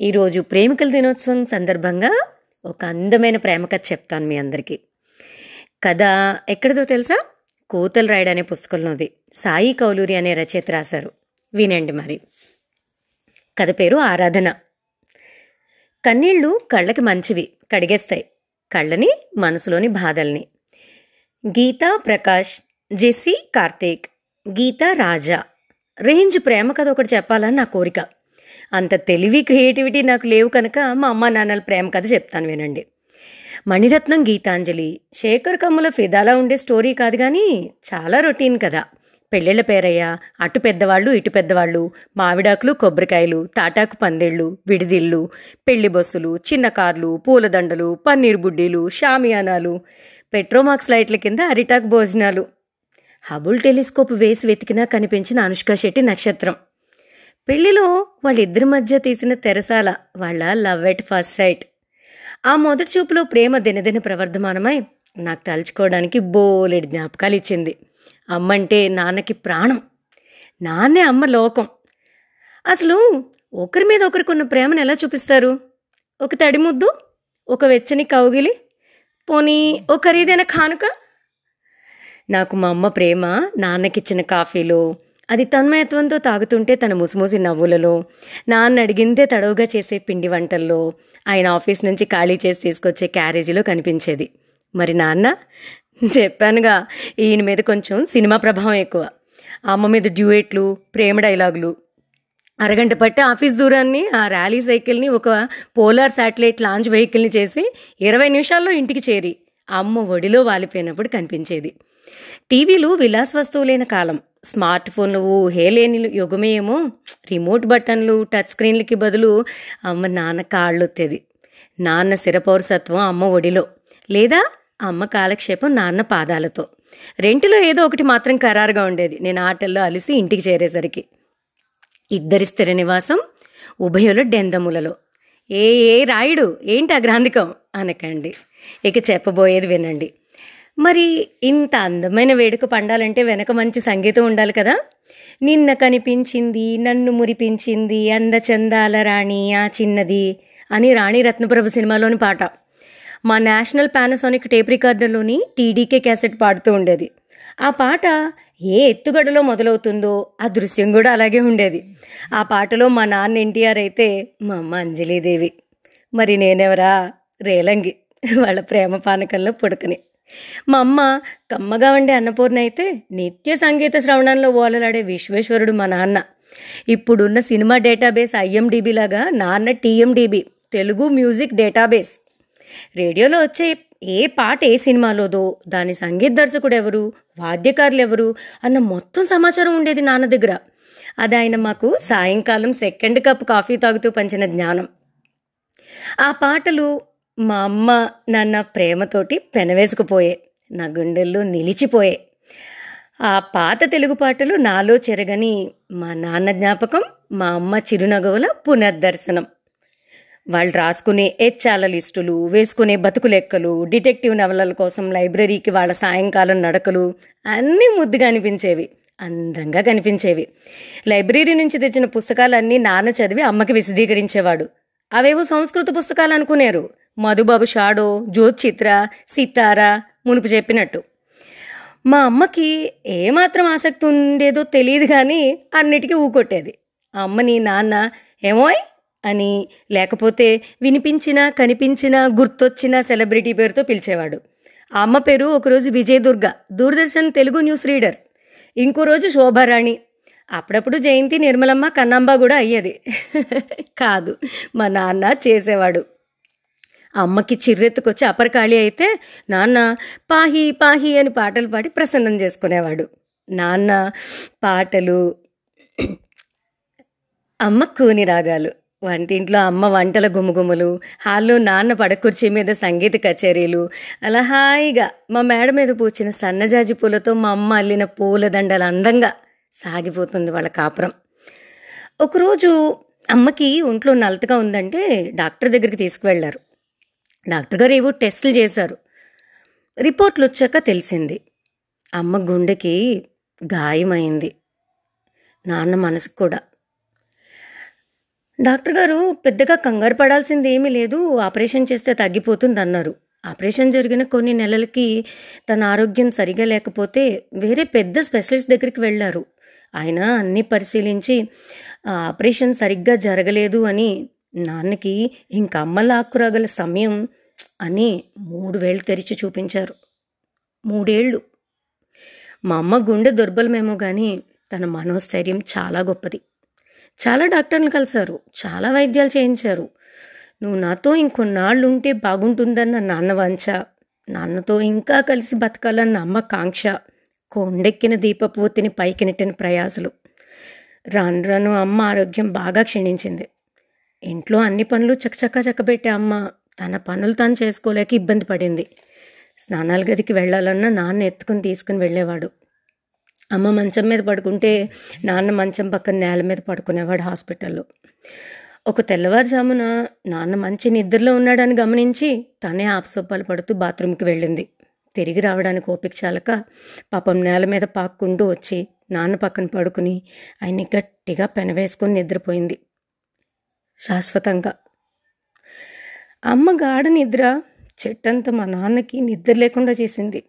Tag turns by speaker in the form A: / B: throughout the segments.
A: ఈరోజు ప్రేమికుల దినోత్సవం సందర్భంగా ఒక అందమైన ప్రేమ కథ చెప్తాను మీ అందరికీ. కథ ఎక్కడిదో తెలుసా? కోతలు రాయడు అనే పుస్తకంలోది. సాయి కౌలూరి అనే రచయిత రాశారు. వినండి మరి. కథ పేరు ఆరాధన. కన్నీళ్ళు కళ్ళకి మంచివి కడిగేస్తాయి. కళ్ళని మనసులోని బాధల్ని. గీతా ప్రకాష్ జెస్సీ కార్తీక్ గీత రాజా. రేంజ్ ప్రేమ కథ ఒకటి చెప్పాలని నా కోరిక. అంత తెలివి క్రియేటివిటీ నాకు లేవు కనుక మా అమ్మ నాన్నల ప్రేమ కథ చెప్తాను వినండి. మణిరత్నం గీతాంజలి. శేఖర్ కమ్ముల ఫిదాలా ఉండే స్టోరీ కాదు కానీ చాలా రొటీన్ కదా పెళ్ళిళ్ళ పేరయ్య అటు పెద్దవాళ్ళు ఇటు పెద్దవాళ్ళు మావిడాకులు కొబ్బరికాయలు తాటాకు పందిళ్ళు విడిదిళ్ళు పెళ్ళి బస్సులు చిన్న కార్లు పూలదండలు పన్నీర్ బుడ్డీలు షామియానాలు పెట్రోమాక్స్ లైట్ల కింద అరిటాక్ భోజనాలు. హబుల్ టెలిస్కోప్ వేసి వెతికినా కనిపించిన అనుష్క శెట్టి నక్షత్రం. పెళ్ళిలో వాళ్ళిద్దరి మధ్య తీసిన తెరసాల వాళ్ళ లవ్ ఎట్ ఫస్ట్ సైట్. ఆ మొదటి చూపులో ప్రేమ దినదిన ప్రవర్ధమానమై నాకు తలుచుకోవడానికి బోలెడు జ్ఞాపకాలు ఇచ్చింది. అమ్మంటే నాన్నకి ప్రాణం. నాన్నే అమ్మ లోకం. అసలు ఒకరి మీద ఒకరికున్న ప్రేమను ఎలా చూపిస్తారు? ఒక తడి ముద్దు ఒక వెచ్చని కౌగిలి? పోనీ ఒక ఖరీదైన కానుక? నాకు మా అమ్మ ప్రేమ నాన్నకిచ్చిన కాఫీలో అది తన్మయత్వంతో తాగుతుంటే తన ముసిమూసి నవ్వులలో నాన్న అడిగిందే తడవుగా చేసే పిండి వంటల్లో ఆయన ఆఫీస్ నుంచి ఖాళీ చేసి తీసుకొచ్చే క్యారేజీలో కనిపించేది. మరి నాన్న? చెప్పానుగా ఈయన మీద కొంచెం సినిమా ప్రభావం ఎక్కువ. అమ్మ మీద డ్యూయేట్లు ప్రేమ డైలాగులు. అరగంట పట్టి ఆఫీస్ దూరాన్ని ఆ ర్యాలీ సైకిల్ని ఒక పోలార్ శాటిలైట్ లాంచ్ వెహికల్ని చేసి ఇరవై నిమిషాల్లో ఇంటికి చేరి అమ్మ ఒడిలో వాలిపోయినప్పుడు కనిపించేది. టీవీలు విలాస్ వస్తువులైన కాలం. స్మార్ట్ ఫోన్లు ఊహేలేని యుగమే రిమోట్ బటన్లు టచ్ స్క్రీన్లకి బదులు అమ్మ నాన్న కాళ్ళొత్తేది. నాన్న శిరపౌరసత్వం అమ్మ ఒడిలో. లేదా అమ్మ కాలక్షేపం నాన్న పాదాలతో. రెంటిలో ఏదో ఒకటి మాత్రం ఖరారుగా ఉండేది. నేను ఆటల్లో అలిసి ఇంటికి చేరేసరికి. ఇద్దరి స్థిర నివాసం ఉభయుల డెందములలో. ఏ ఏ రాయుడు ఏంటి ఆ గ్రాంధికం? అనకండి. ఇక చెప్పబోయేది వినండి. మరి ఇంత అందమైన వేడుక పండాలంటే వెనక మంచి సంగీతం ఉండాలి కదా? నిన్న కనిపించింది నన్ను మురిపించింది అందచందాల రాణి ఆ చిన్నది అని రాణి రత్నప్రభ సినిమాలోని పాట. మా నేషనల్ పానాసోనిక్ టేప్ రికార్డర్లోని టీడీకే క్యాసెట్ పాడుతూ ఉండేది. ఆ పాట ఏ ఎత్తుగడలో మొదలవుతుందో ఆ దృశ్యం కూడా అలాగే ఉండేది. ఆ పాటలో మా నాన్న ఎన్టీఆర్ అయితే మా అమ్మ అంజలీదేవి. మరి నేనెవరా? రేలంగి. వాళ్ళ ప్రేమ పానకంలో పుడకని. మా అమ్మ కమ్మగా ఉండే అన్నపూర్ణ అయితే నిత్య సంగీత శ్రవణంలో ఓలలాడే విశ్వేశ్వరుడు మా నాన్న. ఇప్పుడున్న సినిమా డేటాబేస్ ఐఎండిబి లాగా నాన్న టీఎండిబి తెలుగు మ్యూజిక్ డేటాబేస్. రేడియోలో వచ్చే ఏ పాట ఏ సినిమాలోదో దాని సంగీత దర్శకుడు ఎవరు వాద్యకారులు ఎవరు అన్న మొత్తం సమాచారం ఉండేది నాన్న దగ్గర. అది ఆయన మాకు సాయంకాలం సెకండ్ కప్ కాఫీ తాగుతూ పంచిన జ్ఞానం. ఆ పాటలు మా అమ్మ నన్న ప్రేమతోటి పెనవేసుకుపోయే నా గుండెల్లో నిలిచిపోయే. ఆ పాత తెలుగు పాటలు నాలో చెరగని మా నాన్న జ్ఞాపకం మా అమ్మ చిరునగవుల పునర్దర్శనం. వాళ్ళు రాసుకునే ఎచ్చాల లిస్టులు వేసుకునే బతుకు లెక్కలు డిటెక్టివ్ నవలల కోసం లైబ్రరీకి వాళ్ళ సాయంకాలం నడకలు అన్నీ ముద్దుగా అనిపించేవి అందంగా కనిపించేవి. లైబ్రరీ నుంచి తెచ్చిన పుస్తకాలన్నీ నాన్న చదివి అమ్మకి విశదీకరించేవాడు. అవేవో సంస్కృత పుస్తకాలు అనుకునేరు. మధుబాబు షాడో జ్యోతిచిత్ర సితారా మునుపు చెప్పినట్టు. మా అమ్మకి ఏమాత్రం ఆసక్తి ఉండేదో తెలియదు కానీ అన్నిటికీ ఊకొట్టేది. అమ్మని నాన్న ఏమోయ్ అని లేకపోతే వినిపించినా కనిపించినా గుర్తొచ్చిన సెలబ్రిటీ పేరుతో పిలిచేవాడు. ఆ అమ్మ పేరు ఒకరోజు విజయదుర్గ దూరదర్శన్ తెలుగు న్యూస్ రీడర్. ఇంకో రోజు శోభారాణి. అప్పుడప్పుడు జయంతి నిర్మలమ్మ కన్నంబ కూడా అయ్యేది. కాదు మా నాన్న చేసేవాడు. అమ్మకి చిర్రెత్తుకొచ్చి అపరకాళి అయితే నాన్న పాహి పాహి అని పాటలు పాడి ప్రసన్నం చేసుకునేవాడు. నాన్న పాటలు అమ్మ కూని రాగాలు వంటింట్లో అమ్మ వంటల గుమగుమలు హాల్లో నాన్న పడకుర్చీ మీద సంగీత కచేరీలు అలా హాయిగా మా మేడ మీద పూచిన సన్నజాజి పూలతో మా అమ్మ అల్లిన పూల దండలు అందంగా సాగిపోతుంది వాళ్ళ కాపురం. ఒకరోజు అమ్మకి ఒంట్లో నలతగా ఉందంటే డాక్టర్ దగ్గరికి తీసుకువెళ్ళారు. డాక్టర్ గారు ఏవో టెస్టులు చేశారు. రిపోర్ట్లు వచ్చాక తెలిసింది. అమ్మ గుండెకి గాయమైంది. నాన్న మనసుకు కూడా. డాక్టర్ గారు పెద్దగా కంగారు పడాల్సింది ఏమీ లేదు ఆపరేషన్ చేస్తే తగ్గిపోతుంది అన్నారు ఆపరేషన్ జరిగిన కొన్ని నెలలకి తన ఆరోగ్యం సరిగా లేకపోతే వేరే పెద్ద స్పెషలిస్ట్ దగ్గరికి వెళ్ళారు. ఆయన అన్నీ పరిశీలించి ఆపరేషన్ సరిగ్గా జరగలేదు అని నాన్నకి ఇంక అమ్మ లాక్కురాగల సమయం అని మూడు వేళ్ళు తెరిచి చూపించారు. మూడేళ్ళు. మా అమ్మ గుండె దుర్బలమేమో కానీ తన మనోస్థైర్యం చాలా గొప్పది. చాలా డాక్టర్లు కలిశారు. చాలా వైద్యాలు చేయించారు. నువ్వు నాతో ఇంకొన్నాళ్ళు ఉంటే బాగుంటుందన్న నాన్న వంచ నాన్నతో ఇంకా కలిసి బతకాలన్న అమ్మ కాంక్ష. కొండెక్కిన దీపపూర్తిని పైకి నెట్టిన ప్రయాసలు. రాను రాను అమ్మ ఆరోగ్యం బాగా క్షీణించింది. ఇంట్లో అన్ని పనులు చకచకా చక్కబెట్టే అమ్మ. తన పనులు తాను చేసుకోలేక ఇబ్బంది పడింది. స్నానాల గదికి వెళ్ళాలన్నా నాన్న ఎత్తుకుని తీసుకుని వెళ్ళేవాడు. అమ్మ మంచం మీద పడుకుంటే నాన్న మంచం పక్కన నేల మీద పడుకునేవాడు హాస్పిటల్లో. ఒక తెల్లవారుజామున నాన్న మంచి నిద్రలో ఉన్నాడని గమనించి తనే ఆపసొప్పాలు పడుతూ బాత్రూమ్కి వెళ్ళింది. తిరిగి రావడానికి ఓపిక చాలక పాపం నేల మీద పాక్కుంటూ వచ్చి నాన్న పక్కన పడుకుని ఆయన్ని గట్టిగా పెనవేసుకొని నిద్రపోయింది. శాశ్వతంగా. అమ్మ గాఢ నిద్ర చెట్టంత మా నాన్నకి నిద్ర లేకుండా చేసింది.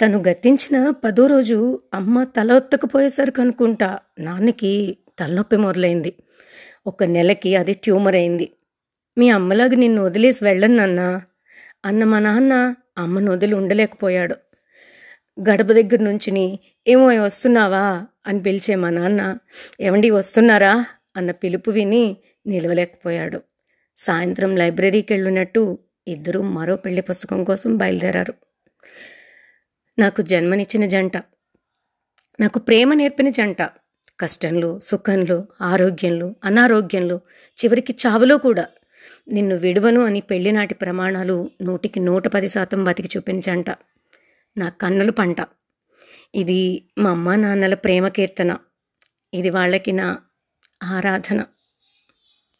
A: తను గతించిన పదో రోజు అమ్మ తల ఒత్తకపోయేసరికి అనుకుంటా నాన్నకి తలనొప్పి మొదలైంది. ఒక నెలకి అది ట్యూమర్ అయింది. మీ అమ్మలాగా నిన్ను వదిలేసి వెళ్ళను నాన్న అన్న మా నాన్న అమ్మను వదిలి ఉండలేకపోయాడు. గడప దగ్గర నుంచుని ఏమో వస్తున్నావా? అని పిలిచే మా నాన్న ఏమండి వస్తున్నారా? అన్న పిలుపు విని నిలవలేకపోయాడు. సాయంత్రం లైబ్రరీకి వెళ్ళినట్టు ఇద్దరూ మరో పెళ్ళి పుస్తకం కోసం బయలుదేరారు. నాకు జన్మనిచ్చిన జంట. నాకు ప్రేమ నేర్పిన జంట. కష్టంలో సుఖంలో ఆరోగ్యంలో అనారోగ్యంలో చివరికి చావులో కూడా. నిన్ను విడువను అని పెళ్ళినాటి ప్రమాణాలు నూటికి నూట పది శాతం బతికి చూపించంట నా కన్నులు పంట. ఇది మా అమ్మ నాన్నల ప్రేమ కీర్తన. ఇది వాళ్ళకి నా ఆరాధన